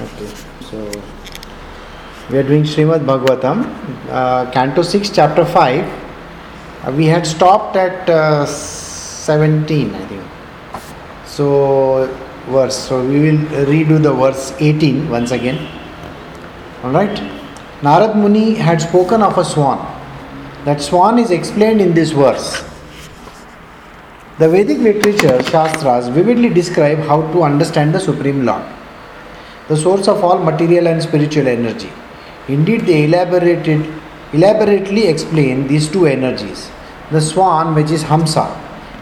Okay, so we are doing Srimad Bhagavatam, uh, Canto 6, Chapter 5. Uh, we had stopped at uh, 17, I think. So, verse. So, we will redo the verse 18 once again. Alright? Narad Muni had spoken of a swan. That swan is explained in this verse. The Vedic literature, Shastras, vividly describe how to understand the Supreme Lord the source of all material and spiritual energy. Indeed, they elaborated, elaborately explain these two energies. The swan, which is Hamsa,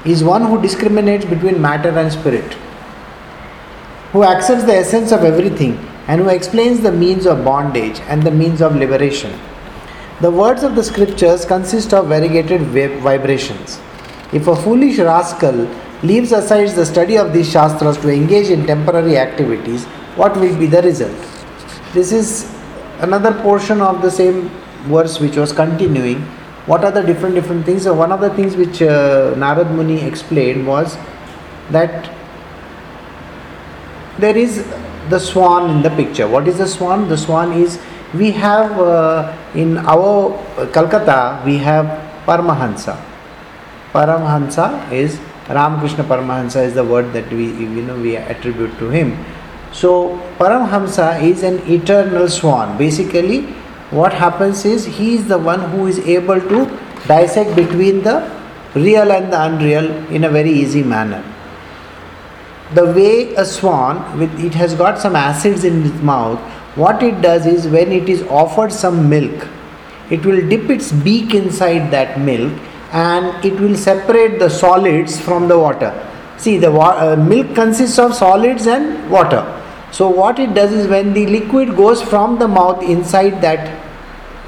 is one who discriminates between matter and spirit, who accepts the essence of everything, and who explains the means of bondage and the means of liberation. The words of the scriptures consist of variegated vibrations. If a foolish rascal leaves aside the study of these shastras to engage in temporary activities, what will be the result? This is another portion of the same verse which was continuing. What are the different different things? So one of the things which uh, Narad Muni explained was that there is the swan in the picture. What is the swan? The swan is we have uh, in our Calcutta we have Paramahansa. Paramahansa is Ramakrishna Paramahansa is the word that we you know we attribute to him. So Paramhamsa is an eternal swan. Basically, what happens is he is the one who is able to dissect between the real and the unreal in a very easy manner. The way a swan with it has got some acids in its mouth, what it does is when it is offered some milk, it will dip its beak inside that milk and it will separate the solids from the water. See, the wa- uh, milk consists of solids and water. So, what it does is when the liquid goes from the mouth inside that,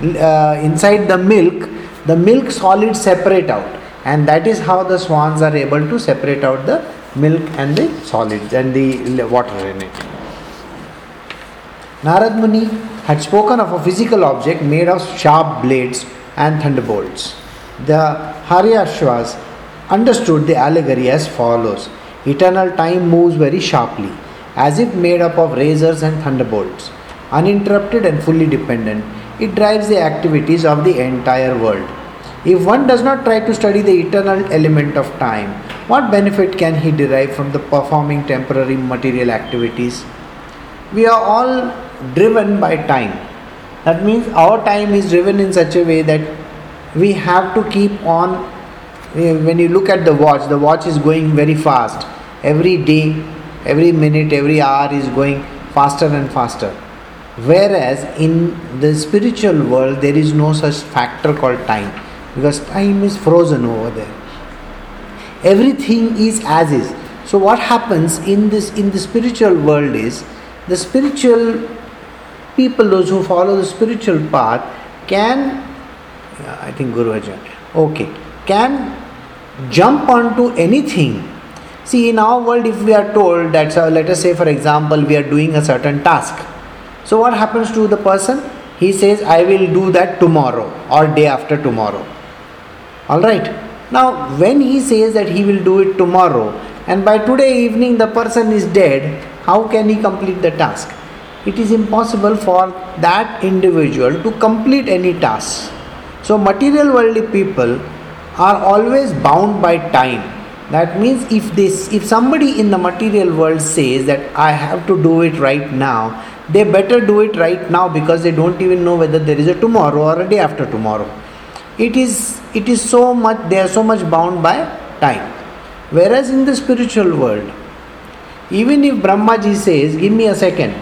uh, inside the milk, the milk solids separate out, and that is how the swans are able to separate out the milk and the solids and the water in it. Narad Muni had spoken of a physical object made of sharp blades and thunderbolts. The Haryashvas understood the allegory as follows Eternal time moves very sharply, as if made up of razors and thunderbolts. Uninterrupted and fully dependent, it drives the activities of the entire world. If one does not try to study the eternal element of time, what benefit can he derive from the performing temporary material activities? We are all driven by time. That means our time is driven in such a way that we have to keep on. eh, When you look at the watch, the watch is going very fast. Every day, every minute, every hour is going faster and faster. Whereas in the spiritual world, there is no such factor called time because time is frozen over there everything is as is so what happens in this in the spiritual world is the spiritual people those who follow the spiritual path can i think guru Ajahn, okay can jump onto anything see in our world if we are told that so let us say for example we are doing a certain task so what happens to the person he says i will do that tomorrow or day after tomorrow all right now, when he says that he will do it tomorrow, and by today evening the person is dead, how can he complete the task? It is impossible for that individual to complete any task. So, material worldly people are always bound by time. That means if this if somebody in the material world says that I have to do it right now, they better do it right now because they don't even know whether there is a tomorrow or a day after tomorrow. It is it is so much they are so much bound by time. Whereas in the spiritual world even if brahmaji says give me a second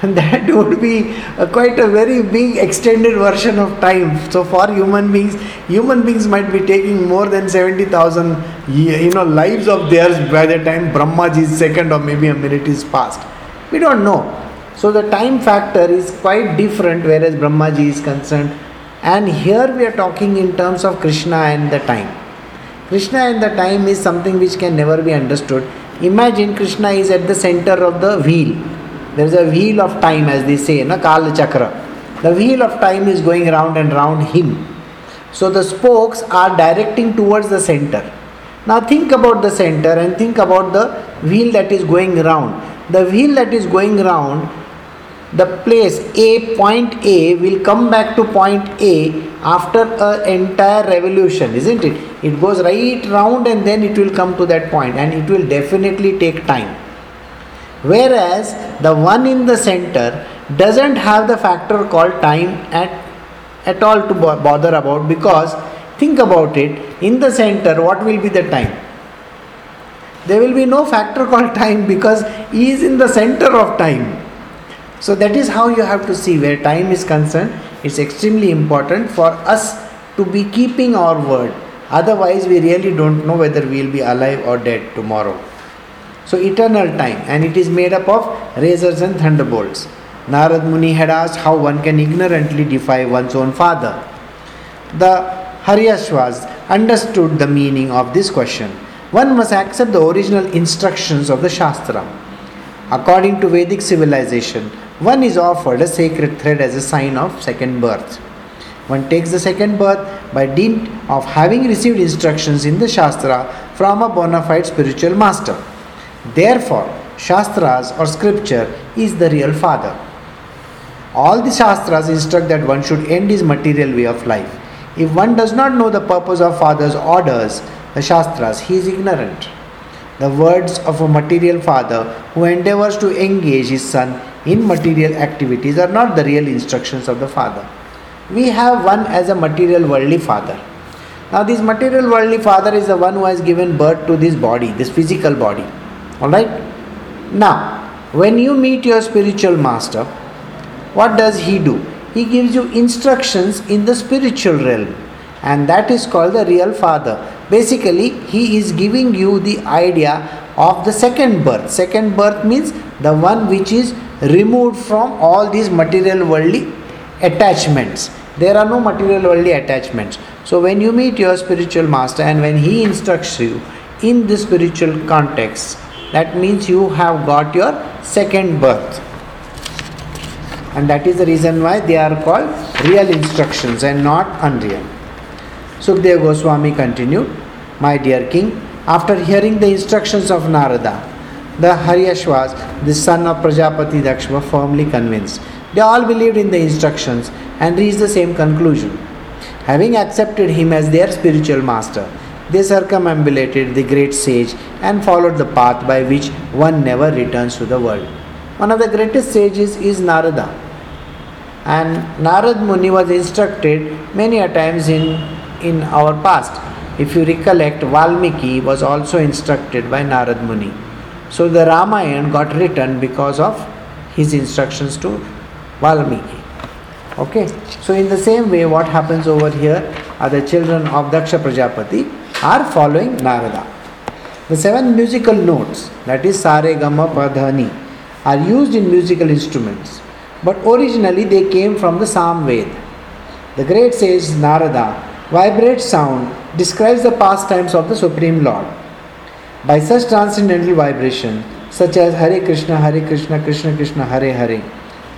that would be a, quite a very big extended version of time so for human beings human beings might be taking more than 70000 ye- you know lives of theirs by the time brahmaji's second or maybe a minute is passed we don't know so the time factor is quite different whereas brahmaji is concerned and here we are talking in terms of Krishna and the time. Krishna and the time is something which can never be understood. Imagine Krishna is at the center of the wheel. There is a wheel of time, as they say, na Kala Chakra. The wheel of time is going round and round him. So the spokes are directing towards the center. Now think about the center and think about the wheel that is going round. the wheel that is going round the place a point a will come back to point a after an entire revolution isn't it it goes right round and then it will come to that point and it will definitely take time whereas the one in the center doesn't have the factor called time at at all to bother about because think about it in the center what will be the time there will be no factor called time because he is in the center of time so that is how you have to see where time is concerned. It's extremely important for us to be keeping our word. Otherwise, we really don't know whether we will be alive or dead tomorrow. So, eternal time, and it is made up of razors and thunderbolts. Narad Muni had asked how one can ignorantly defy one's own father. The Haryashvas understood the meaning of this question. One must accept the original instructions of the Shastra. According to Vedic civilization, one is offered a sacred thread as a sign of second birth. One takes the second birth by dint of having received instructions in the Shastra from a bona fide spiritual master. Therefore, Shastras or scripture is the real father. All the Shastras instruct that one should end his material way of life. If one does not know the purpose of father's orders, the Shastras, he is ignorant. The words of a material father who endeavors to engage his son in material activities are not the real instructions of the father. We have one as a material worldly father. Now, this material worldly father is the one who has given birth to this body, this physical body. Alright? Now, when you meet your spiritual master, what does he do? He gives you instructions in the spiritual realm, and that is called the real father. Basically, he is giving you the idea of the second birth. Second birth means the one which is removed from all these material worldly attachments. There are no material worldly attachments. So, when you meet your spiritual master and when he instructs you in the spiritual context, that means you have got your second birth. And that is the reason why they are called real instructions and not unreal. Sukdev Goswami continued, My dear king, after hearing the instructions of Narada, the Haryashvas, the son of Prajapati Daksh, were firmly convinced. They all believed in the instructions and reached the same conclusion. Having accepted him as their spiritual master, they circumambulated the great sage and followed the path by which one never returns to the world. One of the greatest sages is Narada. And Narad Muni was instructed many a times in, in our past. If you recollect, Valmiki was also instructed by Narad Muni. So the Ramayana got written because of his instructions to Valmiki. Okay, so in the same way, what happens over here are the children of Daksha Prajapati are following Narada. The seven musical notes, that is Sare Gama Padhani, are used in musical instruments, but originally they came from the Samved. The great sage Narada vibrates sound describes the pastimes of the Supreme Lord. By such transcendental vibration, such as Hare Krishna, Hare Krishna, Krishna Krishna, Hare Hare,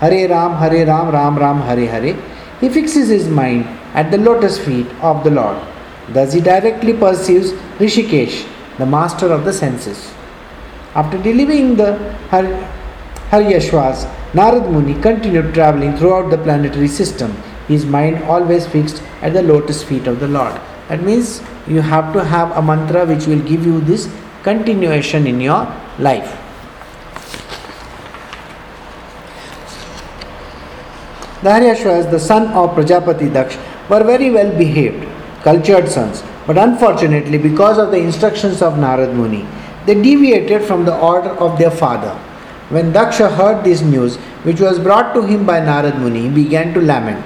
Hare Ram, Hare Ram, Ram Ram, Hare Hare, he fixes his mind at the lotus feet of the Lord. Thus he directly perceives Rishikesh, the master of the senses. After delivering the Har- Haryashvas, Narad Muni continued traveling throughout the planetary system, his mind always fixed at the lotus feet of the Lord. That means you have to have a mantra which will give you this continuation in your life. The Haryashvas, the son of Prajapati Daksh, were very well behaved, cultured sons, but unfortunately, because of the instructions of Narad Muni, they deviated from the order of their father. When Daksha heard this news, which was brought to him by Narad Muni, he began to lament.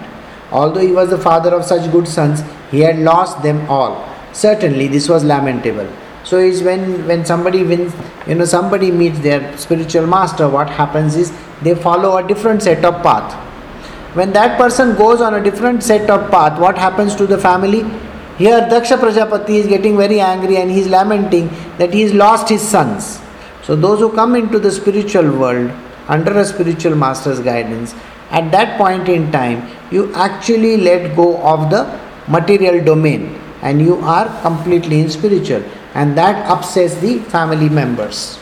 Although he was the father of such good sons, he had lost them all. Certainly, this was lamentable. So is when when somebody wins, you know, somebody meets their spiritual master. What happens is they follow a different set of path. When that person goes on a different set of path, what happens to the family? Here, Daksha Prajapati is getting very angry and he is lamenting that he has lost his sons. So, those who come into the spiritual world under a spiritual master's guidance, at that point in time, you actually let go of the material domain and you are completely in spiritual and that upsets the family members.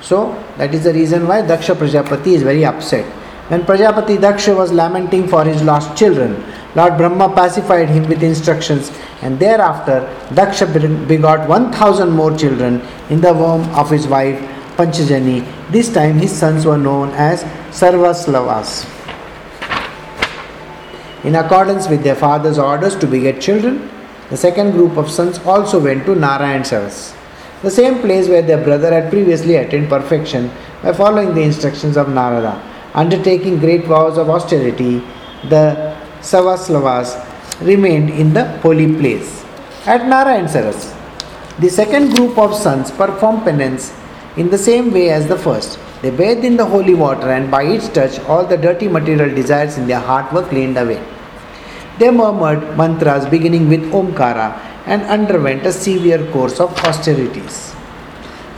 So that is the reason why Daksha Prajapati is very upset. When Prajapati Daksha was lamenting for his lost children, Lord Brahma pacified him with instructions, and thereafter Daksha begot 1000 more children in the womb of his wife Panchajani. This time his sons were known as Sarvaslavas. In accordance with their father's orders to beget children, the second group of sons also went to Narayan Saras, the same place where their brother had previously attained perfection by following the instructions of Narada. Undertaking great vows of austerity, the Savaslavas remained in the holy place. At Narayan Saras, the second group of sons performed penance in the same way as the first. They bathed in the holy water, and by its touch, all the dirty material desires in their heart were cleaned away. They murmured mantras beginning with Omkara and underwent a severe course of austerities.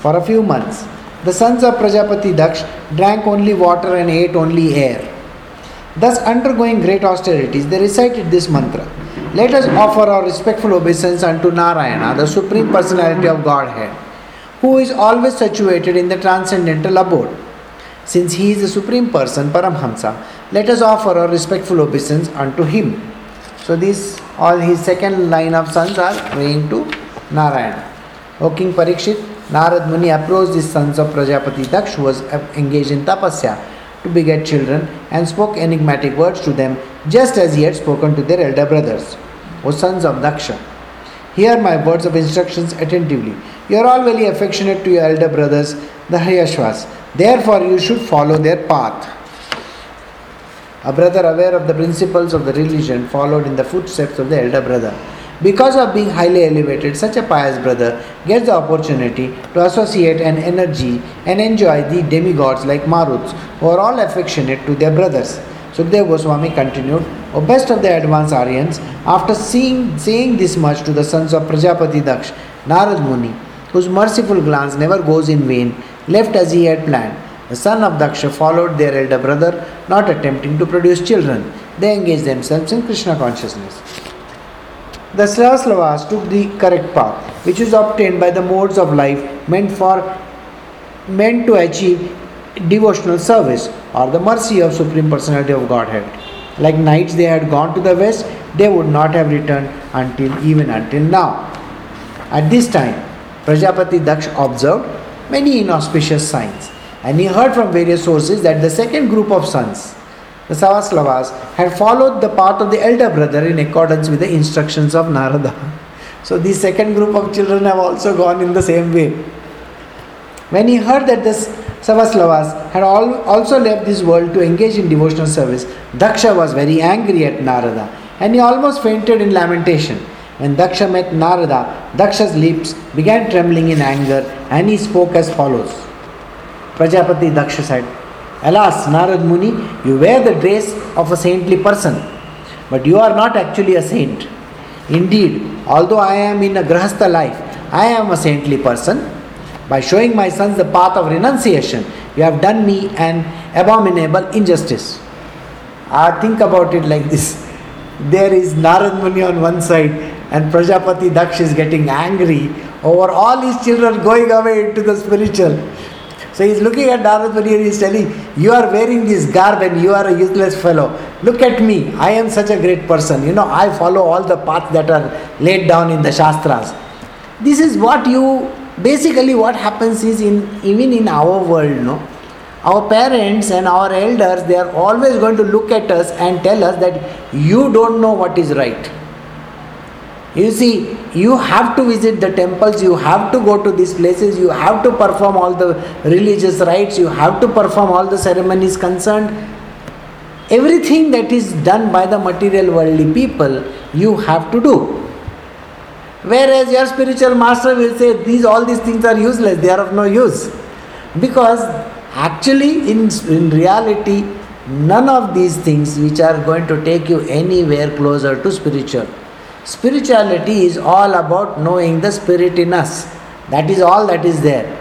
For a few months, the sons of Prajapati Daksh drank only water and ate only air. Thus, undergoing great austerities, they recited this mantra Let us offer our respectful obeisance unto Narayana, the Supreme Personality of Godhead who is always situated in the transcendental abode. Since he is the Supreme Person, Paramhamsa, let us offer our respectful obeisance unto him. So these all his second line of sons are praying to Narayana. O King Parikshit, Narad Muni approached the sons of Prajapati Daksh who was engaged in tapasya to beget children and spoke enigmatic words to them just as he had spoken to their elder brothers. O sons of Daksha, hear my words of instructions attentively. You are all very affectionate to your elder brothers, the Haryashvas. Therefore, you should follow their path. A brother aware of the principles of the religion followed in the footsteps of the elder brother. Because of being highly elevated, such a pious brother gets the opportunity to associate an energy and enjoy the demigods like Maruts, who are all affectionate to their brothers. Sukdev Goswami continued, O best of the advanced Aryans, after seeing, saying this much to the sons of Prajapati Daksh, Narad Muni, whose merciful glance never goes in vain, left as he had planned. The son of Daksha followed their elder brother, not attempting to produce children. They engaged themselves in Krishna consciousness. The Slavas took the correct path, which is obtained by the modes of life meant for meant to achieve devotional service or the mercy of Supreme Personality of Godhead. Like nights they had gone to the west, they would not have returned until even until now. At this time, Prajapati Daksh observed many inauspicious signs, and he heard from various sources that the second group of sons, the Savaslavas, had followed the path of the elder brother in accordance with the instructions of Narada. So, the second group of children have also gone in the same way. When he heard that the Savaslavas had all also left this world to engage in devotional service, Daksha was very angry at Narada and he almost fainted in lamentation. When Daksha met Narada, Daksha's lips began trembling in anger and he spoke as follows Prajapati Daksha said, Alas, Narad Muni, you wear the dress of a saintly person, but you are not actually a saint. Indeed, although I am in a grahastha life, I am a saintly person. By showing my sons the path of renunciation, you have done me an abominable injustice. I think about it like this. There is Narad Muni on one side and Prajapati Daksh is getting angry over all his children going away into the spiritual. So he's looking at Narad and he's telling, You are wearing this garb and you are a useless fellow. Look at me, I am such a great person. You know, I follow all the paths that are laid down in the Shastras. This is what you basically what happens is in even in our world, no? Our parents and our elders, they are always going to look at us and tell us that you don't know what is right you see, you have to visit the temples, you have to go to these places, you have to perform all the religious rites, you have to perform all the ceremonies concerned. Everything that is done by the material worldly people, you have to do. Whereas your spiritual master will say, these all these things are useless, they are of no use. Because actually, in, in reality, none of these things which are going to take you anywhere closer to spiritual Spirituality is all about knowing the spirit in us. That is all that is there.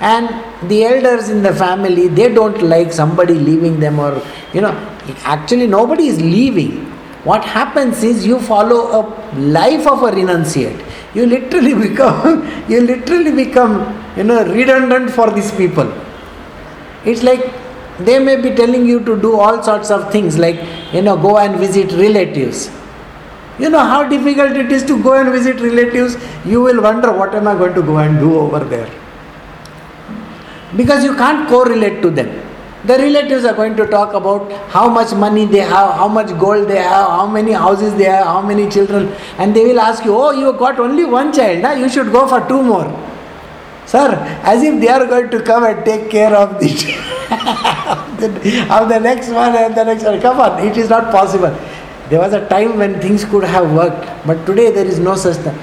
And the elders in the family, they don't like somebody leaving them or, you know, actually nobody is leaving. What happens is you follow a life of a renunciate. You literally become, you literally become, you know, redundant for these people It's like they may be telling you to do all sorts of things, like, you know, go and visit relatives. You know how difficult it is to go and visit relatives? You will wonder, what am I going to go and do over there? Because you can't correlate to them. The relatives are going to talk about how much money they have, how much gold they have, how many houses they have, how many children, and they will ask you, Oh, you got only one child, now you should go for two more. Sir, as if they are going to come and take care of the, of the next one and the next one. Come on, it is not possible. There was a time when things could have worked, but today there is no such thing.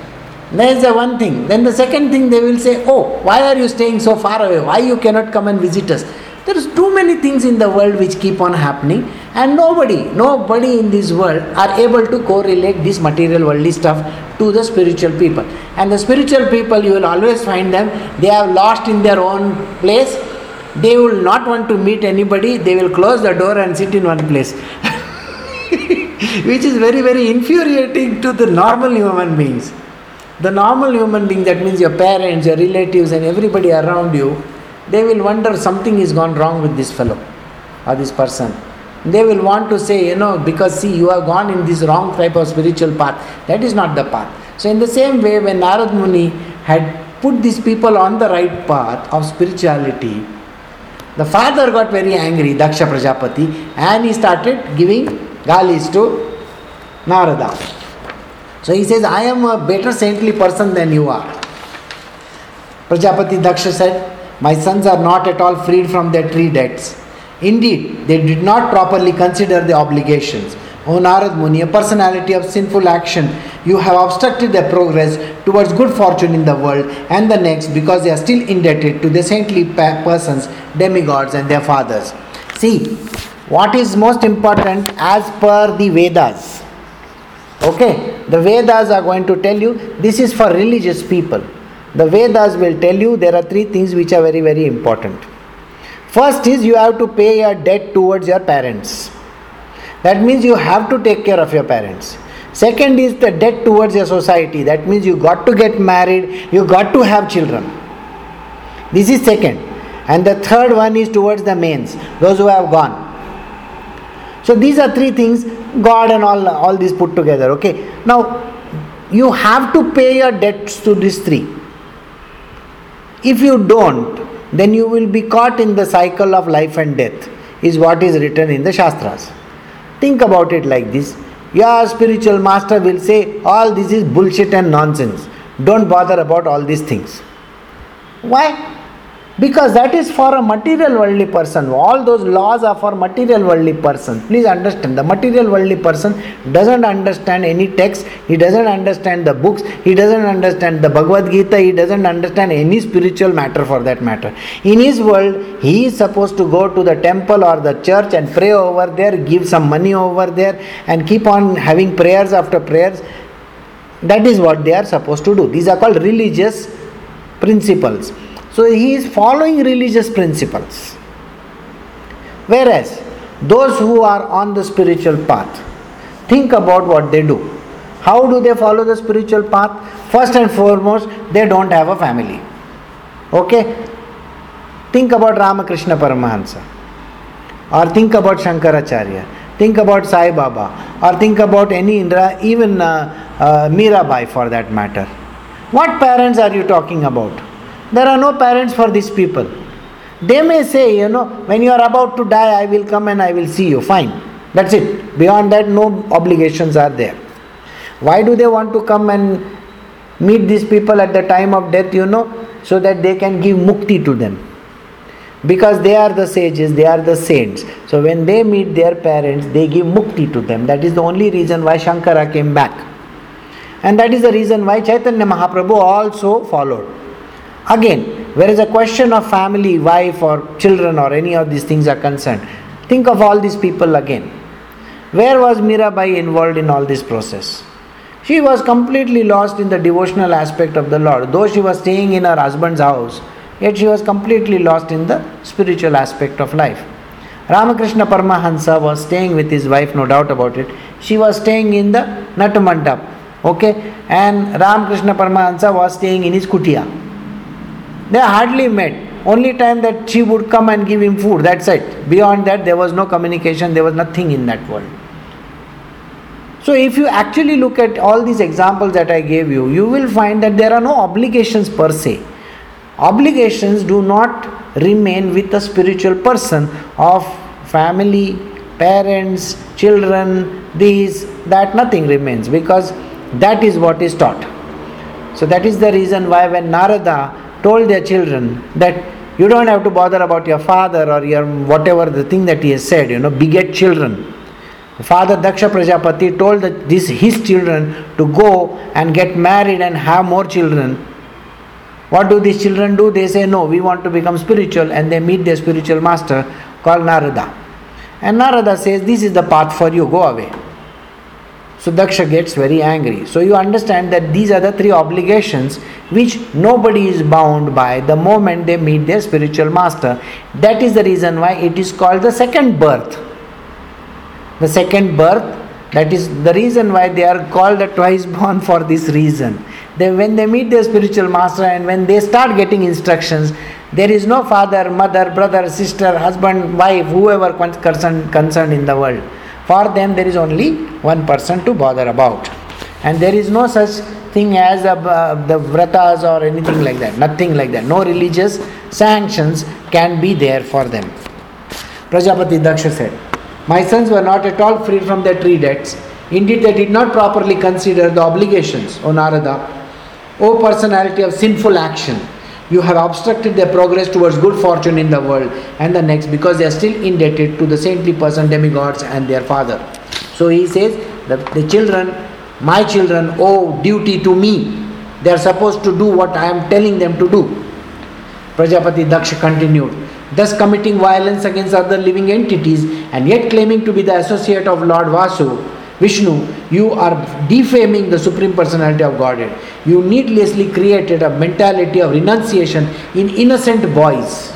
There is the one thing. Then the second thing they will say, Oh, why are you staying so far away? Why you cannot come and visit us? There is too many things in the world which keep on happening, and nobody, nobody in this world are able to correlate this material worldly stuff to the spiritual people. And the spiritual people, you will always find them, they have lost in their own place. They will not want to meet anybody, they will close the door and sit in one place. Which is very, very infuriating to the normal human beings. The normal human being, that means your parents, your relatives, and everybody around you, they will wonder something is gone wrong with this fellow or this person. They will want to say, you know, because see, you have gone in this wrong type of spiritual path. That is not the path. So, in the same way, when Narad Muni had put these people on the right path of spirituality, the father got very angry, Daksha Prajapati, and he started giving galis to Narada. So he says, I am a better saintly person than you are. Prajapati Daksha said, my sons are not at all freed from their tree debts. Indeed, they did not properly consider the obligations. O Narad Muni, a personality of sinful action, you have obstructed their progress towards good fortune in the world and the next because they are still indebted to the saintly persons, demigods, and their fathers. See, what is most important as per the Vedas? Okay, the Vedas are going to tell you this is for religious people. The Vedas will tell you there are three things which are very, very important. First is you have to pay your debt towards your parents. That means you have to take care of your parents. Second is the debt towards your society. That means you got to get married, you got to have children. This is second. And the third one is towards the manes, those who have gone. So these are three things, God and all, all these put together. Okay. Now you have to pay your debts to these three. If you don't, then you will be caught in the cycle of life and death, is what is written in the Shastras. Think about it like this your spiritual master will say, All this is bullshit and nonsense. Don't bother about all these things. Why? Because that is for a material worldly person. All those laws are for material worldly person. Please understand the material worldly person doesn't understand any text he doesn't understand the books he doesn't understand the bhagavad gita he doesn't understand any spiritual matter for that matter. In his world he is supposed to go to the temple or the church and pray over there give some money over there and keep on having prayers after prayers. That is what they are supposed to do. These are called religious principles so he is following religious principles. Whereas those who are on the spiritual path, think about what they do. How do they follow the spiritual path? First and foremost, they don't have a family. Okay? Think about Ramakrishna Paramahansa. Or think about Shankaracharya. Think about Sai Baba. Or think about any Indra, even uh, uh, Mirabai for that matter. What parents are you talking about? There are no parents for these people. They may say, you know, when you are about to die, I will come and I will see you. Fine. That's it. Beyond that, no obligations are there. Why do they want to come and meet these people at the time of death, you know, so that they can give mukti to them? Because they are the sages, they are the saints. So when they meet their parents, they give mukti to them. That is the only reason why Shankara came back. And that is the reason why Chaitanya Mahaprabhu also followed. Again, where is a question of family, wife, or children, or any of these things are concerned, think of all these people again. Where was Mirabai involved in all this process? She was completely lost in the devotional aspect of the Lord. Though she was staying in her husband's house, yet she was completely lost in the spiritual aspect of life. Ramakrishna Paramahansa was staying with his wife, no doubt about it. She was staying in the Natamandap, okay, and Ramakrishna Paramahansa was staying in his kutia. They hardly met. only time that she would come and give him food, that's it. Beyond that, there was no communication, there was nothing in that world. So, if you actually look at all these examples that I gave you, you will find that there are no obligations per se. Obligations do not remain with a spiritual person of family, parents, children, these, that, nothing remains because that is what is taught. So, that is the reason why when Narada told their children that you don't have to bother about your father or your whatever the thing that he has said, you know, beget children Father Daksha Prajapati told this, his children to go and get married and have more children. What do these children do? They say, No, we want to become spiritual, and they meet their spiritual master called Narada. And Narada says, This is the path for you, go away. So Daksha gets very angry. So you understand that these are the three obligations which nobody is bound by the moment they meet their spiritual master. That is the reason why it is called the second birth the second birth that is the reason why they are called the twice born for this reason they when they meet their spiritual master and when they start getting instructions there is no father mother brother sister husband wife whoever concerned, concerned in the world for them there is only one person to bother about and there is no such thing as a, uh, the vratas or anything like that nothing like that no religious sanctions can be there for them prajapati daksha said my sons were not at all free from their tree debts. Indeed, they did not properly consider the obligations, O Narada. O personality of sinful action, you have obstructed their progress towards good fortune in the world and the next because they are still indebted to the saintly person, demigods, and their father. So he says that the children, my children, owe duty to me. They are supposed to do what I am telling them to do. Prajapati Daksha continued thus committing violence against other living entities and yet claiming to be the associate of Lord Vasu, Vishnu, you are defaming the Supreme Personality of Godhead. You needlessly created a mentality of renunciation in innocent boys.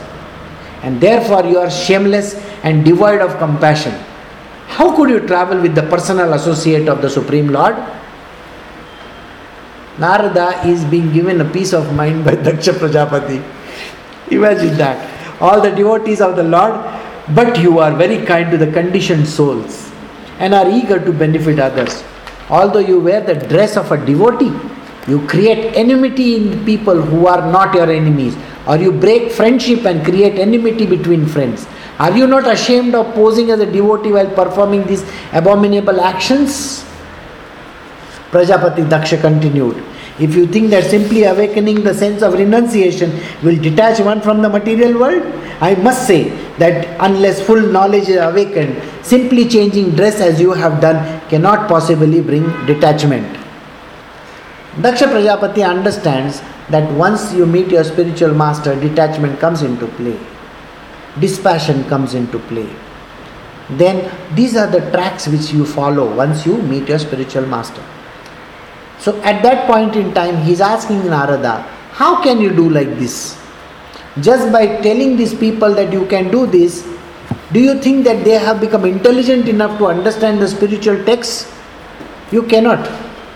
And therefore, you are shameless and devoid of compassion. How could you travel with the personal associate of the Supreme Lord? Narada is being given a piece of mind by Daksha Prajapati. Imagine that all the devotees of the Lord, but you are very kind to the conditioned souls and are eager to benefit others. Although you wear the dress of a devotee, you create enmity in people who are not your enemies, or you break friendship and create enmity between friends. Are you not ashamed of posing as a devotee while performing these abominable actions? Prajapati Daksha continued. If you think that simply awakening the sense of renunciation will detach one from the material world, I must say that unless full knowledge is awakened, simply changing dress as you have done cannot possibly bring detachment. Daksha Prajapati understands that once you meet your spiritual master, detachment comes into play, dispassion comes into play. Then these are the tracks which you follow once you meet your spiritual master. So at that point in time, he's asking Narada, How can you do like this? Just by telling these people that you can do this, do you think that they have become intelligent enough to understand the spiritual text? You cannot.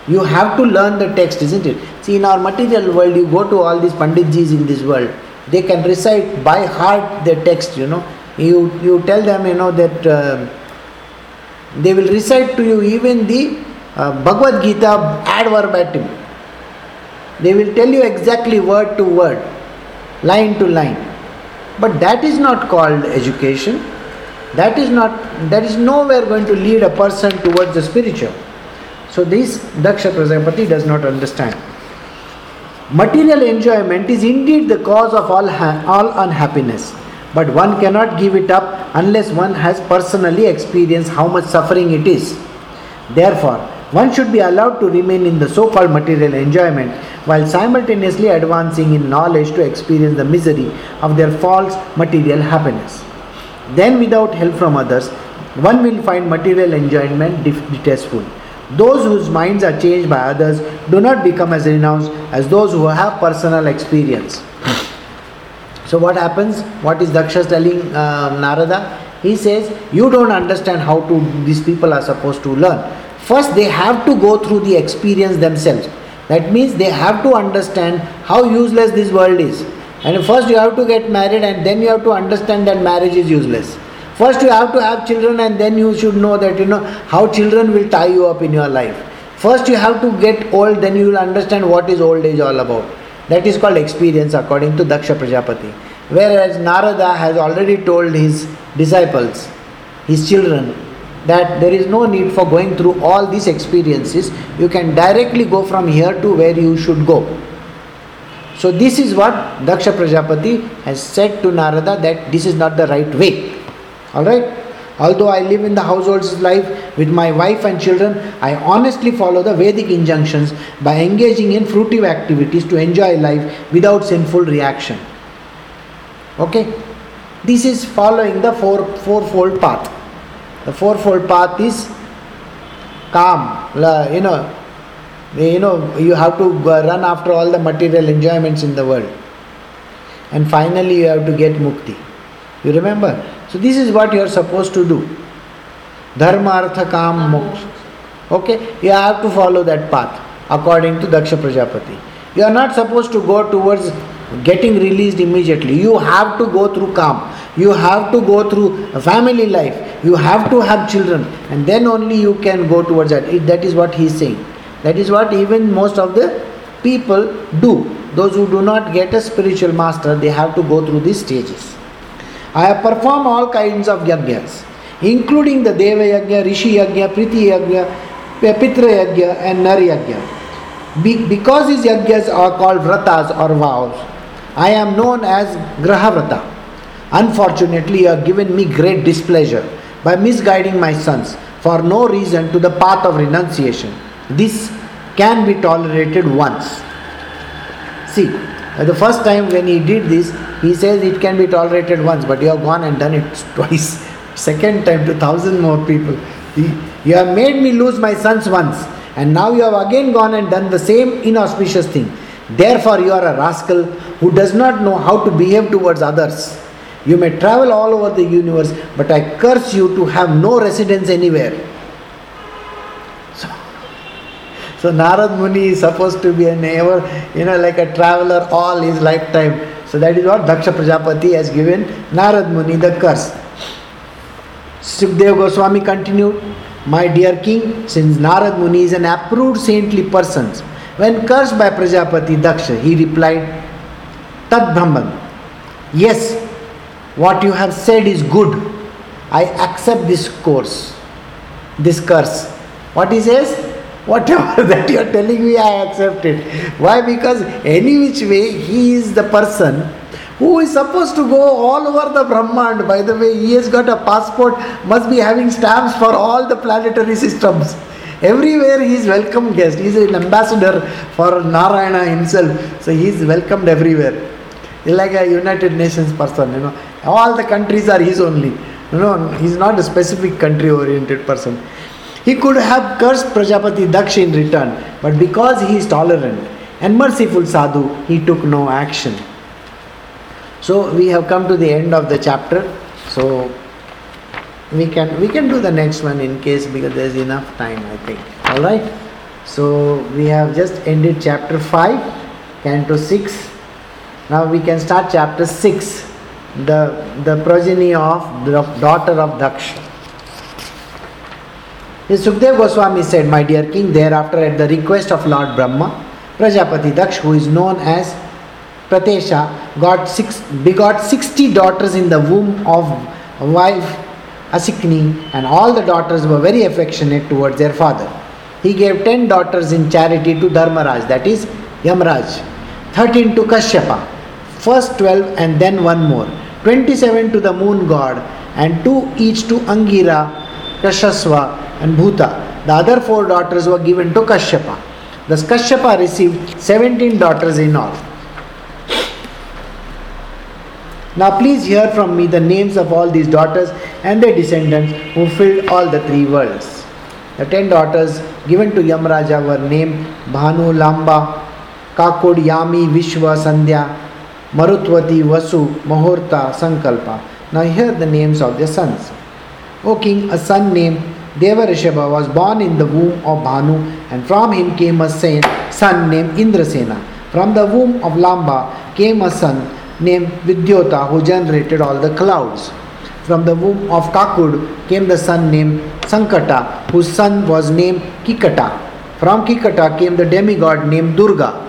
You have to learn the text, isn't it? See, in our material world, you go to all these Panditjis in this world, they can recite by heart the text, you know. You, you tell them, you know, that uh, they will recite to you even the uh, Bhagavad Gita ad verbatim. They will tell you exactly word to word, line to line. But that is not called education. That is not that is nowhere going to lead a person towards the spiritual. So this Daksha Prajapati does not understand. Material enjoyment is indeed the cause of all, ha- all unhappiness, but one cannot give it up unless one has personally experienced how much suffering it is. Therefore, one should be allowed to remain in the so called material enjoyment while simultaneously advancing in knowledge to experience the misery of their false material happiness. Then, without help from others, one will find material enjoyment distasteful. Those whose minds are changed by others do not become as renounced as those who have personal experience. So, what happens? What is Daksha telling uh, Narada? He says, You don't understand how to these people are supposed to learn. First, they have to go through the experience themselves. That means they have to understand how useless this world is. And first you have to get married and then you have to understand that marriage is useless. First you have to have children and then you should know that you know how children will tie you up in your life. First you have to get old, then you will understand what is old age all about. That is called experience according to Daksha Prajapati. Whereas Narada has already told his disciples, his children, that there is no need for going through all these experiences. You can directly go from here to where you should go. So, this is what Daksha Prajapati has said to Narada that this is not the right way. Alright? Although I live in the household's life with my wife and children, I honestly follow the Vedic injunctions by engaging in fruitive activities to enjoy life without sinful reaction. Okay? This is following the four, fourfold path. The fourfold path is kam, you know, you know you have to run after all the material enjoyments in the world. And finally you have to get mukti. You remember? So this is what you are supposed to do. Dharma artha kam moksha okay? You have to follow that path according to daksha prajapati. You are not supposed to go towards getting released immediately. You have to go through kam you have to go through a family life you have to have children and then only you can go towards that that is what he is saying that is what even most of the people do. Those who do not get a spiritual master, they have to go through these stages. I have performed all kinds of yajnas, including the Deva Yajna, Rishi Yajna, Priti Yajna, Pitra Yajna, and Nar Yajna. Be- because these yajnas are called vratas or vows, I am known as Grahavrata. Unfortunately, you have given me great displeasure by misguiding my sons for no reason to the path of renunciation. This can be tolerated once. See, the first time when he did this, he says it can be tolerated once, but you have gone and done it twice. Second time to thousand more people. You have made me lose my sons once, and now you have again gone and done the same inauspicious thing. Therefore, you are a rascal who does not know how to behave towards others. You may travel all over the universe, but I curse you to have no residence anywhere. So so Narad Muni is supposed to be a ever, you know, like a traveler all his lifetime. So that is what Daksha Prajapati has given Narad Muni the curse. Sukdev Goswami continued, My dear king, since Narad Muni is an approved saintly person, when cursed by Prajapati Daksha, he replied, Tat Brahman, yes, what you have said is good. I accept this course, this curse. What he says? Whatever that you are telling me, I accept it. Why? Because any which way, he is the person who is supposed to go all over the Brahmand. By the way, he has got a passport, must be having stamps for all the planetary systems. Everywhere he is welcome guest. He is an ambassador for Narayana himself. So he is welcomed everywhere. Like a United Nations person, you know. All the countries are his only. Know, he's not a specific country oriented person. He could have cursed Prajapati Daksha in return, but because he is tolerant and merciful sadhu, he took no action. So we have come to the end of the chapter. So we can we can do the next one in case because there is enough time I think. All right. So we have just ended chapter five, canto six. Now we can start chapter six, the the progeny of the daughter of Daksha. Sukdev Goswami said, My dear king, thereafter at the request of Lord Brahma, Prajapati Daksh, who is known as Pratesha, got six, begot 60 daughters in the womb of wife Asikni, and all the daughters were very affectionate towards their father. He gave 10 daughters in charity to Dharmaraj, that is Yamraj, 13 to Kashyapa, first 12 and then one more, 27 to the moon god, and 2 each to Angira, Kashaswa, and Bhuta. The other four daughters were given to Kashyapa. Thus Kashyapa received 17 daughters in all. Now please hear from me the names of all these daughters and their descendants who filled all the three worlds. The ten daughters given to Yamraja were named Bhanu Lamba, Kakud Yami Vishwa Sandhya, Marutwati Vasu, Mahurta Sankalpa. Now hear the names of their sons. O king, a son named Devarishabha was born in the womb of Bhanu, and from him came a son named Indrasena. From the womb of Lamba came a son named Vidyota who generated all the clouds. From the womb of Kakud came the son named Sankata, whose son was named Kikata. From Kikata came the demigod named Durga.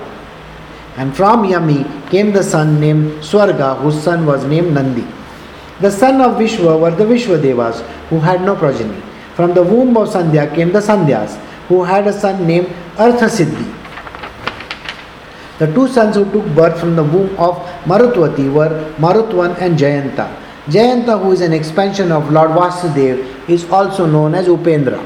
And from Yami came the son named Swarga, whose son was named Nandi. The son of Vishwa were the Vishwadevas, who had no progeny. From the womb of Sandhya came the Sandhyas, who had a son named Arthasiddhi. The two sons who took birth from the womb of Marutwati were Marutwan and Jayanta. Jayanta, who is an expansion of Lord Vasudev, is also known as Upendra.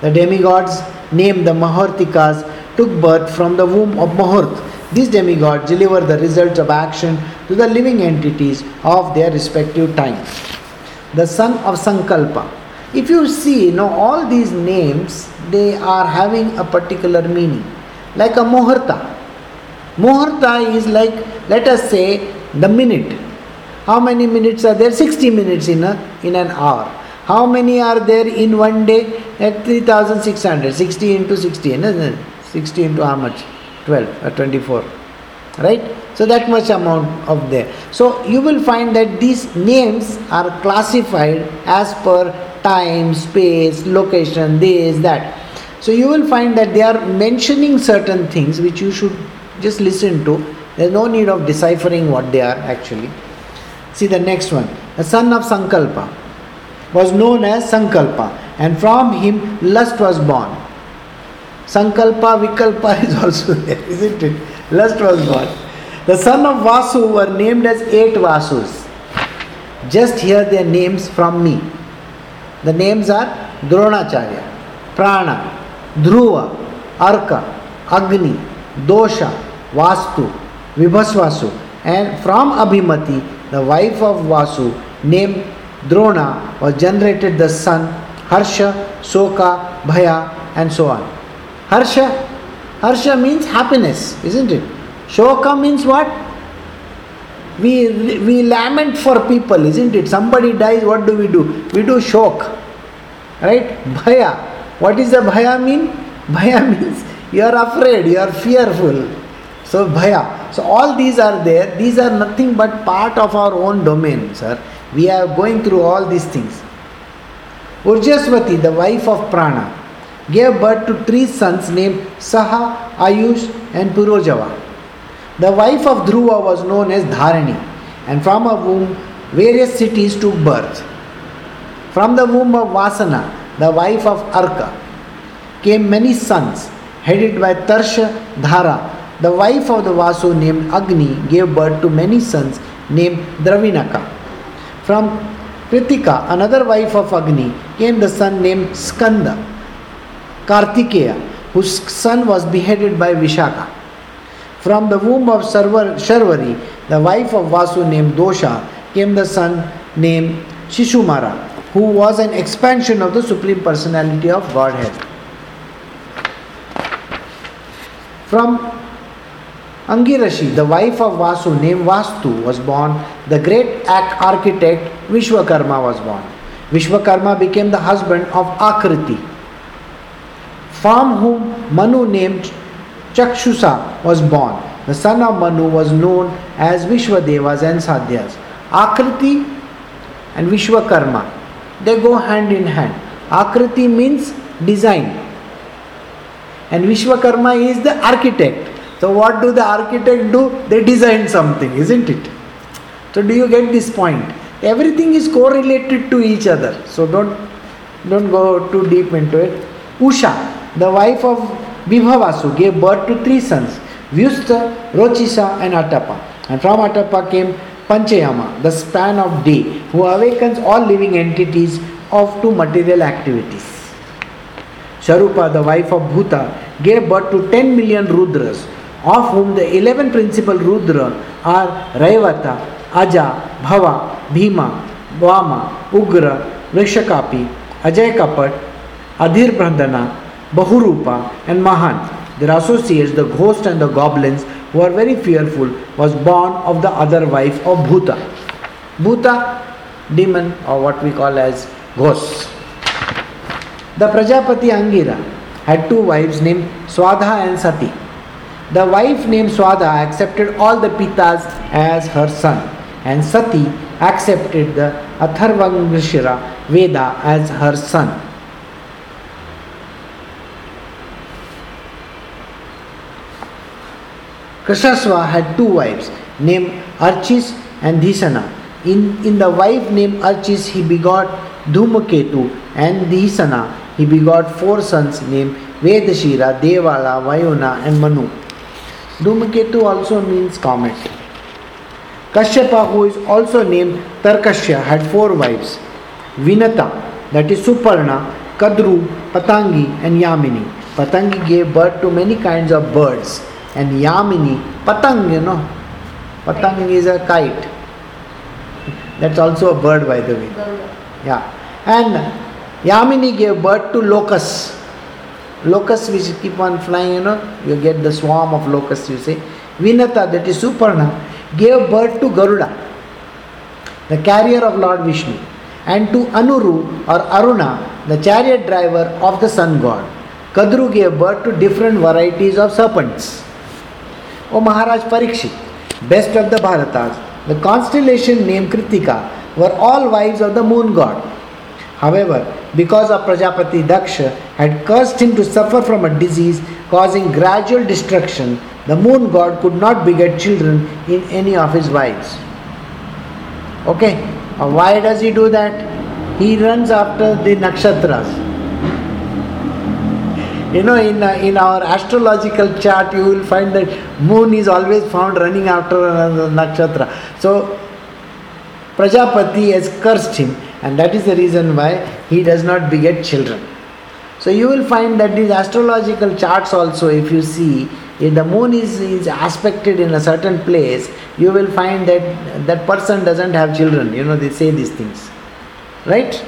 The demigods named the Mahortikas took birth from the womb of Mahort. These demigods deliver the results of action to the living entities of their respective times. The son of Sankalpa. If you see, know, all these names, they are having a particular meaning like a muhurta. Muhurta is like, let us say, the minute. How many minutes are there? 60 minutes in, a, in an hour. How many are there in one day? At 3600. 60 into 60, isn't it? 60 into how much? 12 or 24. Right? So that much amount of there. So you will find that these names are classified as per time, space, location, this, that. So you will find that they are mentioning certain things which you should just listen to. There's no need of deciphering what they are actually. See the next one. The son of Sankalpa was known as Sankalpa, and from him lust was born. Sankalpa, Vikalpa is also there, isn't it? Lust was born. The son of Vasu were named as eight Vasus. Just hear their names from me. The names are Dronacharya, Prana, Dhruva, Arka, Agni, Dosha, Vastu, Vibhavasu, and from Abhimati, the wife of Vasu, named Drona, was generated the son Harsha, Soka, Bhaya, and so on. Harsha, Harsha means happiness, isn't it? Shoka means what? We, we lament for people, isn't it? Somebody dies, what do we do? We do shok, right? Bhaya, what is the bhaya mean? Bhaya means you are afraid, you are fearful. So bhaya. So all these are there. These are nothing but part of our own domain, sir. We are going through all these things. Urjaswati, the wife of Prana, gave birth to three sons named Saha, Ayush, and Purojava. The wife of Dhruva was known as Dharani, and from her womb various cities took birth. From the womb of Vasana, the wife of Arka, came many sons, headed by Tarsha Dhara. The wife of the Vasu named Agni gave birth to many sons named Dravinaka. From Kritika, another wife of Agni, came the son named Skanda, Kartikeya, whose son was beheaded by Vishaka. From the womb of Sharvari, the wife of Vasu named Dosha, came the son named Shishumara, who was an expansion of the Supreme Personality of Godhead. From Angirashi, the wife of Vasu, named Vastu, was born. The great architect Vishwakarma was born. Vishwakarma became the husband of Akriti, from whom Manu named Chakshusa was born. The son of Manu was known as Vishwadevas and Sadhyas. Akriti and Vishwakarma they go hand in hand. Akriti means design, and Vishwakarma is the architect. So, what do the architect do? They design something, isn't it? So, do you get this point? Everything is correlated to each other. So, don't don't go too deep into it. Usha, the wife of Vibhavasu, gave birth to three sons Vyusta, Rochisa, and Atapa. And from Atapa came Panchayama, the span of day, who awakens all living entities of two material activities. Sharupa, the wife of Bhuta, gave birth to 10 million Rudras, of whom the 11 principal Rudra are Raivata, Aja, Bhava, Bhima, Vama, Ugra, Vrishakapi, Ajay Kapat, Adhir Brandana, Bahurupa, and Mahan. Their associates, the ghost and the goblins, who are very fearful, was born of the other wife of Bhuta. Bhuta, demon, or what we call as ghosts. The Prajapati Angira had two wives named Swadha and Sati. The wife named Swada accepted all the Pitas as her son, and Sati accepted the Atharvangashira Veda as her son. Krishasva had two wives named Archis and Dhisana. In, in the wife named Archis, he begot Dhumaketu and Dhisana. He begot four sons named Vedashira, Devala, Vayuna, and Manu. Dhumaketu also means comet. Kashyapa, who is also named Tarkashya, had four wives Vinata, that is Suparna, Kadru, Patangi, and Yamini. Patangi gave birth to many kinds of birds, and Yamini, Patang, you know, Patang is a kite. That's also a bird, by the way. Yeah. And Yamini gave birth to locusts. Locusts which keep on flying, you know, you get the swarm of locusts, you say. Vinata, that is Suparna, gave birth to Garuda, the carrier of Lord Vishnu, and to Anuru or Aruna, the chariot driver of the sun god. Kadru gave birth to different varieties of serpents. O Maharaj Parikshit, best of the Bharatas, the constellation named Kritika were all wives of the moon god. However, because of Prajapati Daksha had cursed him to suffer from a disease causing gradual destruction, the moon god could not beget children in any of his wives. Okay, why does he do that? He runs after the nakshatras. You know, in, uh, in our astrological chart, you will find that moon is always found running after another nakshatra. So, Prajapati has cursed him, and that is the reason why he does not beget children. So, you will find that these astrological charts also, if you see, if the moon is, is aspected in a certain place, you will find that that person doesn't have children. You know, they say these things. Right?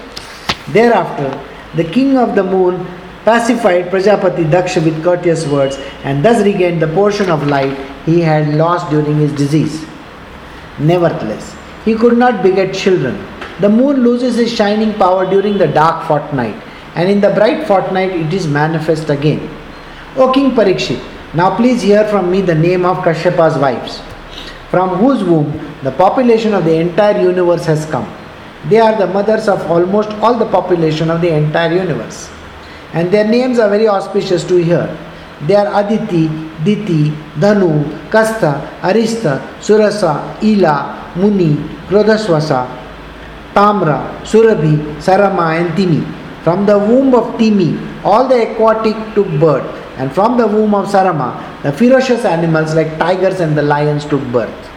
Thereafter, the king of the moon pacified Prajapati Daksha with courteous words and thus regained the portion of light he had lost during his disease. Nevertheless, he could not beget children. The moon loses its shining power during the dark fortnight, and in the bright fortnight it is manifest again. O King Parikshit, now please hear from me the name of Kashyapa's wives, from whose womb the population of the entire universe has come. They are the mothers of almost all the population of the entire universe and their names are very auspicious to hear. They are Aditi, Diti, Dhanu, Kastha, Arista, Surasa, Ila, Muni, Krodaswasa, Tamra, Surabhi, Sarama, and Timi. From the womb of Timi, all the aquatic took birth, and from the womb of Sarama, the ferocious animals like tigers and the lions took birth.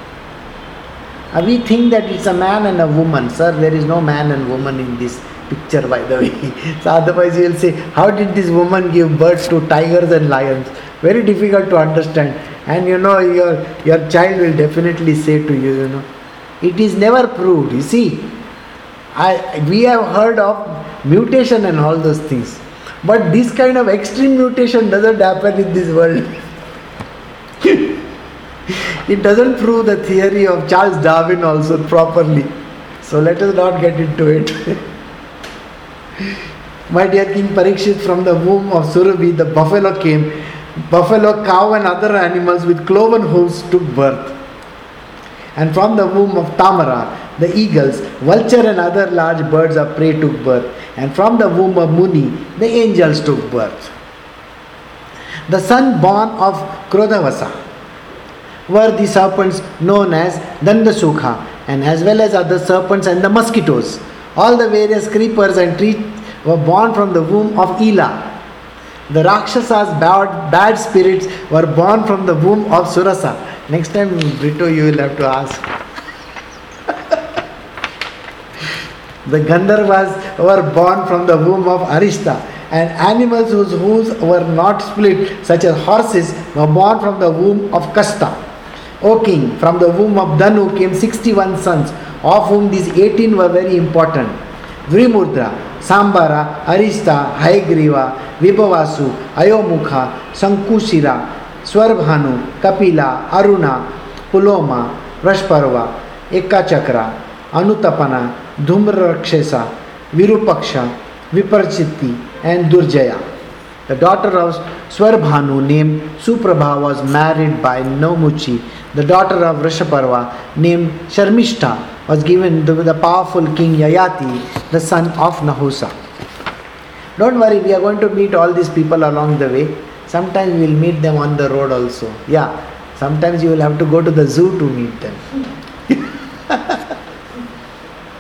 Uh, we think that it's a man and a woman. Sir, there is no man and woman in this picture by the way. so otherwise you will say, how did this woman give birth to tigers and lions? Very difficult to understand. And you know, your, your child will definitely say to you, you know, it is never proved. You see, I, we have heard of mutation and all those things. But this kind of extreme mutation doesn't happen in this world. it doesn't prove the theory of Charles Darwin also properly. So let us not get into it. My dear King Parikshit, from the womb of Surabhi, the buffalo came. Buffalo, cow, and other animals with cloven hooves took birth. And from the womb of Tamara, the eagles, vulture, and other large birds of prey took birth. And from the womb of Muni, the angels took birth. The son born of Krodavasa were the serpents known as Dandasukha, and as well as other serpents and the mosquitoes. All the various creepers and trees were born from the womb of Ela. The Rakshasas, bad, bad spirits, were born from the womb of Surasa. Next time, Brito, you will have to ask. the Gandharvas were born from the womb of Arista, and animals whose hooves were not split, such as horses, were born from the womb of Kasta. O king, from the womb of Danu came 61 sons, of whom these 18 were very important. Vrimudra, Sambara, Arista, Haigriva, Vibhavasu, Ayomukha, Sankushira, Swarvhanu, Kapila, Aruna, Puloma, Rashparva, Ekachakra, Anutapana, Dhumrakshesa, Virupaksha, Viparchiti, and Durjaya. The daughter of Swarbhanu named Suprabha was married by Namuchi. The daughter of Rishaparva named Sharmishta was given to the powerful king Yayati, the son of Nahusa. Don't worry, we are going to meet all these people along the way. Sometimes we will meet them on the road also. Yeah, sometimes you will have to go to the zoo to meet them.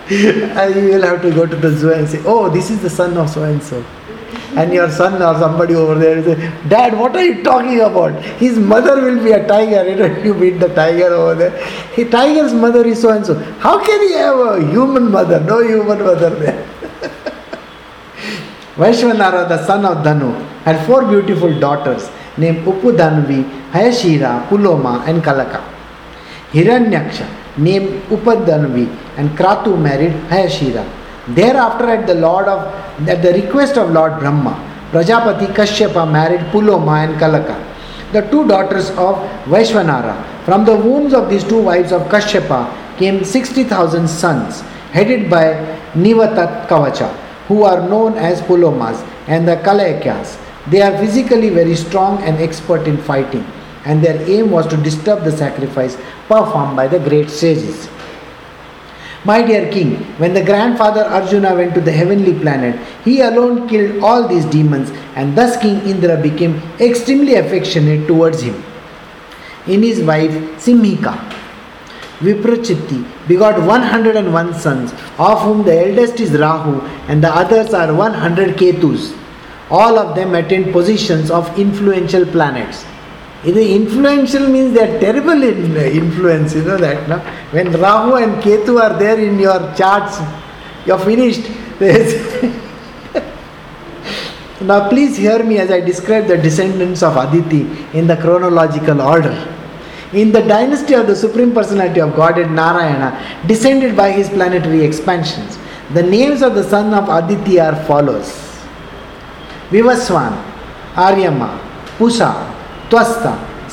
and you will have to go to the zoo and say, Oh, this is the son of so and so. And your son or somebody over there will say, Dad, what are you talking about? His mother will be a tiger. You know, you meet the tiger over there. He, tiger's mother is so and so. How can he have a human mother? No human mother there. Vaishwanara, the son of Dhanu, had four beautiful daughters named Upadanvi, Hayashira, Puloma, and Kalaka. Hiranyaksha, named Upadanvi, and Kratu married Hayashira. Thereafter, at the Lord of at the request of Lord Brahma, Prajapati Kashyapa married Puloma and Kalaka, the two daughters of Vaishwanara. From the wombs of these two wives of Kashyapa came 60,000 sons, headed by Nivatat Kavacha, who are known as Pulomas, and the Kalayakyas. They are physically very strong and expert in fighting, and their aim was to disturb the sacrifice performed by the great sages. My dear king, when the grandfather Arjuna went to the heavenly planet, he alone killed all these demons, and thus King Indra became extremely affectionate towards him. In his wife Simhika, Viprachitti begot 101 sons, of whom the eldest is Rahu, and the others are 100 Ketus. All of them attained positions of influential planets. The influential means they are terrible in influence, you know that. No? When Rahu and Ketu are there in your charts, you're finished. now, please hear me as I describe the descendants of Aditi in the chronological order. In the dynasty of the Supreme Personality of Godhead Narayana, descended by his planetary expansions, the names of the son of Aditi are follows Vivaswan, Aryama, Pusa, त्वस्त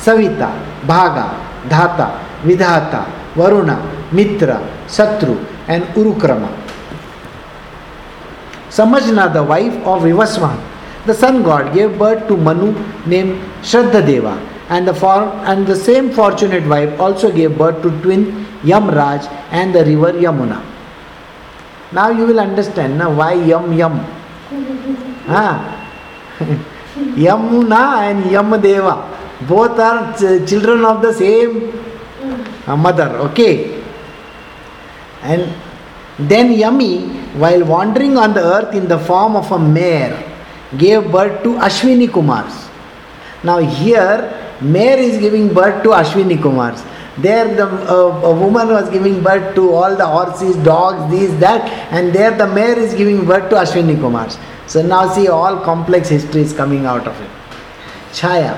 Savita भागा धाता विधाता वरुण मित्र शत्रु and Urukram समझना the wife of Vivasvan the sun god gave birth to Manu name Shraddha Deva and the for and the same fortunate wife also gave birth to twin Yama Raj and the river Yamuna now you will understand ना why यम यम हाँ Yamuna and Yamadeva both are ch- children of the same uh, mother okay? And then yami while wandering on the earth in the form of a mare gave birth to ashwini kumars. Now here mare is giving birth to ashwini kumars. There the uh, a woman was giving birth to all the horses dogs these that and there the mare is giving birth to ashwini kumars so now see all complex history is coming out of it chaya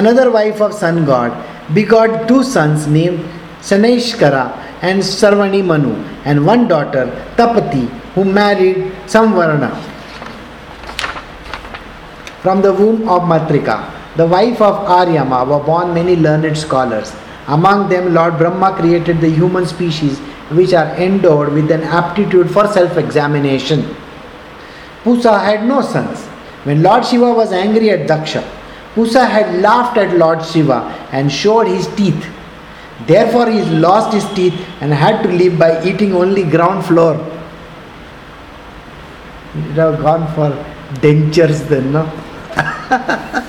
Another wife of sun god begot two sons named Sanaishkara and Savarni Manu, and one daughter, Tapati, who married Samvarna. From the womb of Matrika, the wife of Aryama, were born many learned scholars. Among them, Lord Brahma created the human species which are endowed with an aptitude for self examination. Pusa had no sons. When Lord Shiva was angry at Daksha, Pusa had laughed at Lord Shiva and showed his teeth. Therefore, he lost his teeth and had to live by eating only ground flour. He would have gone for dentures then, no?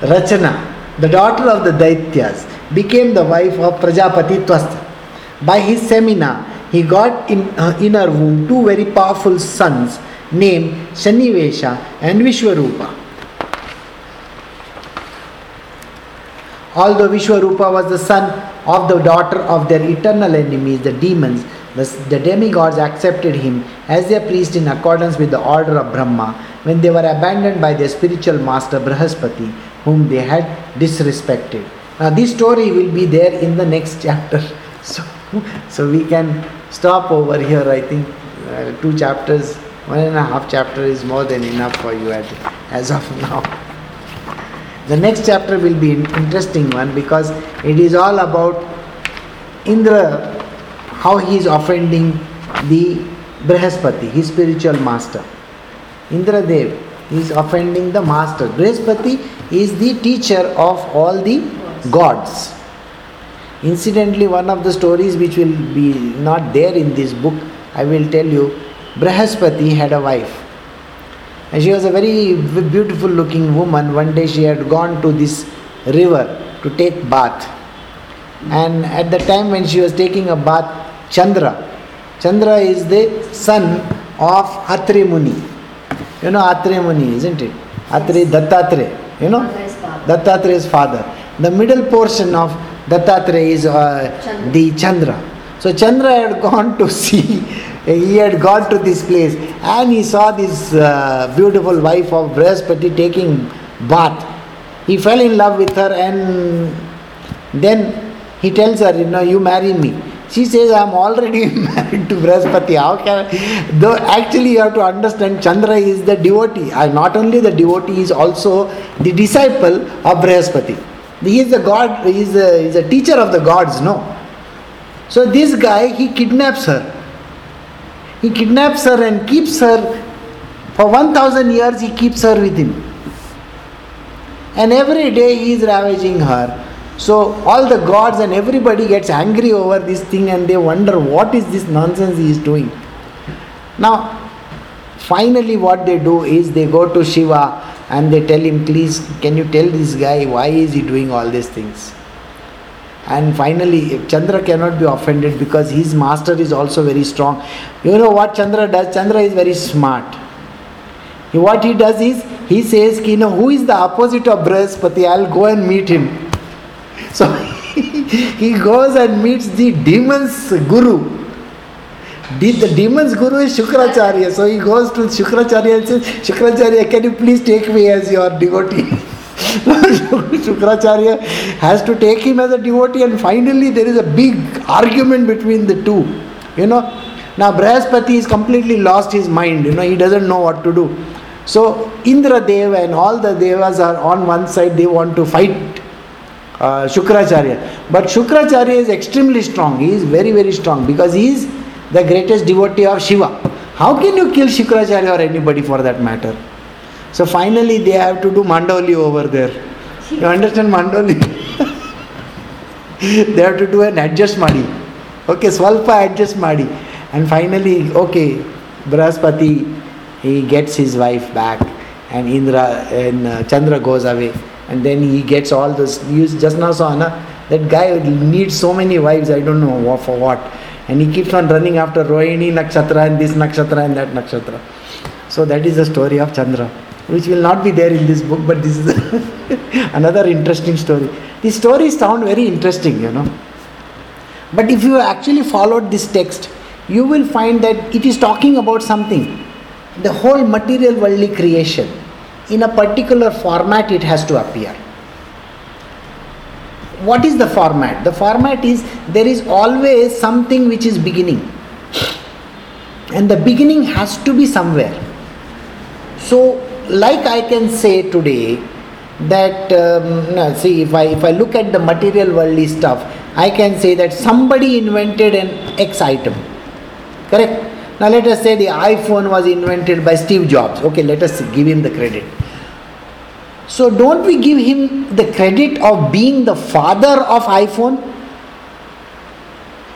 Rachana, the daughter of the Daityas, became the wife of Prajapati Twasta. By his semina, he got in, uh, in her womb two very powerful sons named Shanivesha and Vishwarupa. Although Vishwarupa was the son of the daughter of their eternal enemies, the demons, the, the demigods accepted him as their priest in accordance with the order of Brahma when they were abandoned by their spiritual master Brihaspati, whom they had disrespected. Now, this story will be there in the next chapter. So, so we can stop over here. I think uh, two chapters, one and a half chapter is more than enough for you at, as of now. The next chapter will be an interesting one because it is all about Indra, how he is offending the Brihaspati, his spiritual master. Indra Dev, is offending the master. Brihaspati is the teacher of all the gods. Incidentally, one of the stories which will be not there in this book, I will tell you. Brihaspati had a wife. And she was a very beautiful looking woman. One day she had gone to this river to take bath. And at the time when she was taking a bath, Chandra, Chandra is the son of Atri Muni. You know Atri Muni, isn't it? Atri Dattatreya. You know? Dattatreya's father. The middle portion of Dattatreya is uh, Chandra. the Chandra. So Chandra had gone to see, he had gone to this place and he saw this uh, beautiful wife of Brihaspati taking bath. He fell in love with her and then he tells her, you know, you marry me. She says, I am already married to Brihaspati. How can I? Though actually you have to understand Chandra is the devotee. And not only the devotee, he is also the disciple of Brihaspati. He is the god, he is a, he is a teacher of the gods, no? So this guy, he kidnaps her. He kidnaps her and keeps her for 1000 years, he keeps her with him. And every day he is ravaging her. So all the gods and everybody gets angry over this thing and they wonder what is this nonsense he is doing. Now, finally, what they do is they go to Shiva and they tell him, please, can you tell this guy why is he doing all these things? And finally, Chandra cannot be offended because his master is also very strong. You know what Chandra does? Chandra is very smart. What he does is, he says, you know, who is the opposite of Brihaspati? I'll go and meet him. So he goes and meets the demon's guru. The, the demon's guru is Shukracharya. So he goes to Shukracharya and says, Shukracharya, can you please take me as your devotee? Shukracharya has to take him as a devotee, and finally there is a big argument between the two. You know, now Brihaspati is completely lost his mind, you know, he doesn't know what to do. So Indra Deva and all the devas are on one side, they want to fight uh, Shukracharya. But Shukracharya is extremely strong. He is very, very strong because he is the greatest devotee of Shiva. How can you kill Shukracharya or anybody for that matter? So finally they have to do Mandoli over there. You understand Mandoli? they have to do an adjust madi. Okay, Swalpa adjust madi. And finally, okay, Brihaspati, he gets his wife back and Indra and uh, Chandra goes away. And then he gets all those, you just now saw, na? that guy needs so many wives, I don't know for what. And he keeps on running after Rohini Nakshatra and this Nakshatra and that Nakshatra. So that is the story of Chandra, which will not be there in this book, but this is another interesting story. These stories sound very interesting, you know. But if you actually followed this text, you will find that it is talking about something. The whole material worldly creation. In a particular format, it has to appear. What is the format? The format is there is always something which is beginning. And the beginning has to be somewhere. So, like I can say today, that um, no, see if I if I look at the material worldly stuff, I can say that somebody invented an X item. Correct? Now let us say the iPhone was invented by Steve Jobs. Okay, let us give him the credit. So don't we give him the credit of being the father of iPhone?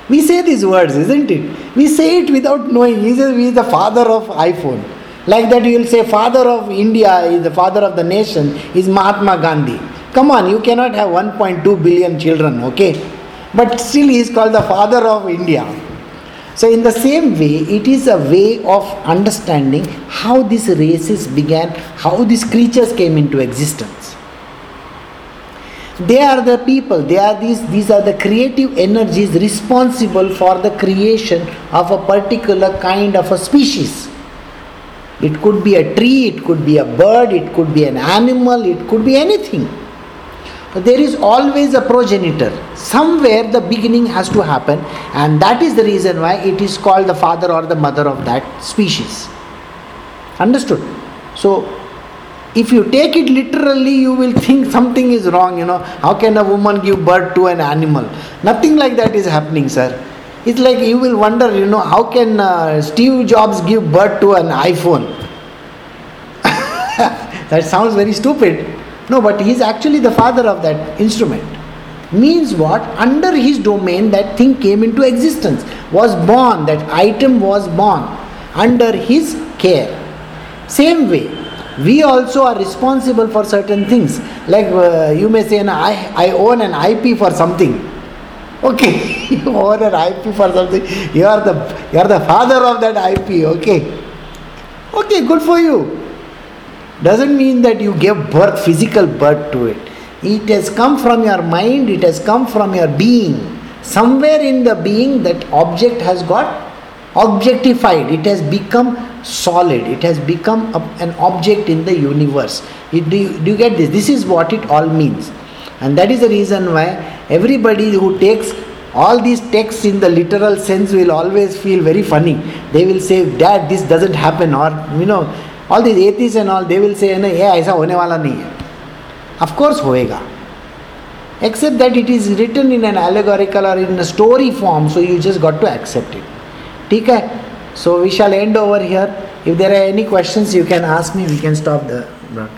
We say these words, isn't it? We say it without knowing. He says is the father of iPhone. Like that, you will say father of India is the father of the nation is Mahatma Gandhi. Come on, you cannot have 1.2 billion children, okay? But still, he is called the father of India. So, in the same way, it is a way of understanding how these races began, how these creatures came into existence. They are the people, they are these, these are the creative energies responsible for the creation of a particular kind of a species. It could be a tree, it could be a bird, it could be an animal, it could be anything. There is always a progenitor. Somewhere the beginning has to happen, and that is the reason why it is called the father or the mother of that species. Understood? So, if you take it literally, you will think something is wrong. You know, how can a woman give birth to an animal? Nothing like that is happening, sir. It's like you will wonder, you know, how can uh, Steve Jobs give birth to an iPhone? that sounds very stupid. No, but he is actually the father of that instrument. Means what? Under his domain, that thing came into existence, was born, that item was born under his care. Same way, we also are responsible for certain things. Like uh, you may say, I, I own an IP for something. Okay, you own an IP for something. You are the you are the father of that IP. Okay, okay, good for you. Doesn't mean that you gave birth, physical birth to it. It has come from your mind. It has come from your being. Somewhere in the being, that object has got objectified. It has become solid. It has become a, an object in the universe. It, do, you, do you get this? This is what it all means. And that is the reason why everybody who takes all these texts in the literal sense will always feel very funny. They will say, Dad, this doesn't happen, or you know, all these atheists and all, they will say, नहीं ये ऐसा होने वाला नहीं है Of course होएगा except that it is written in an allegorical or in a story form so you just got to accept it ठीक है so we shall end over here if there are any questions you can ask me we can stop the broadcast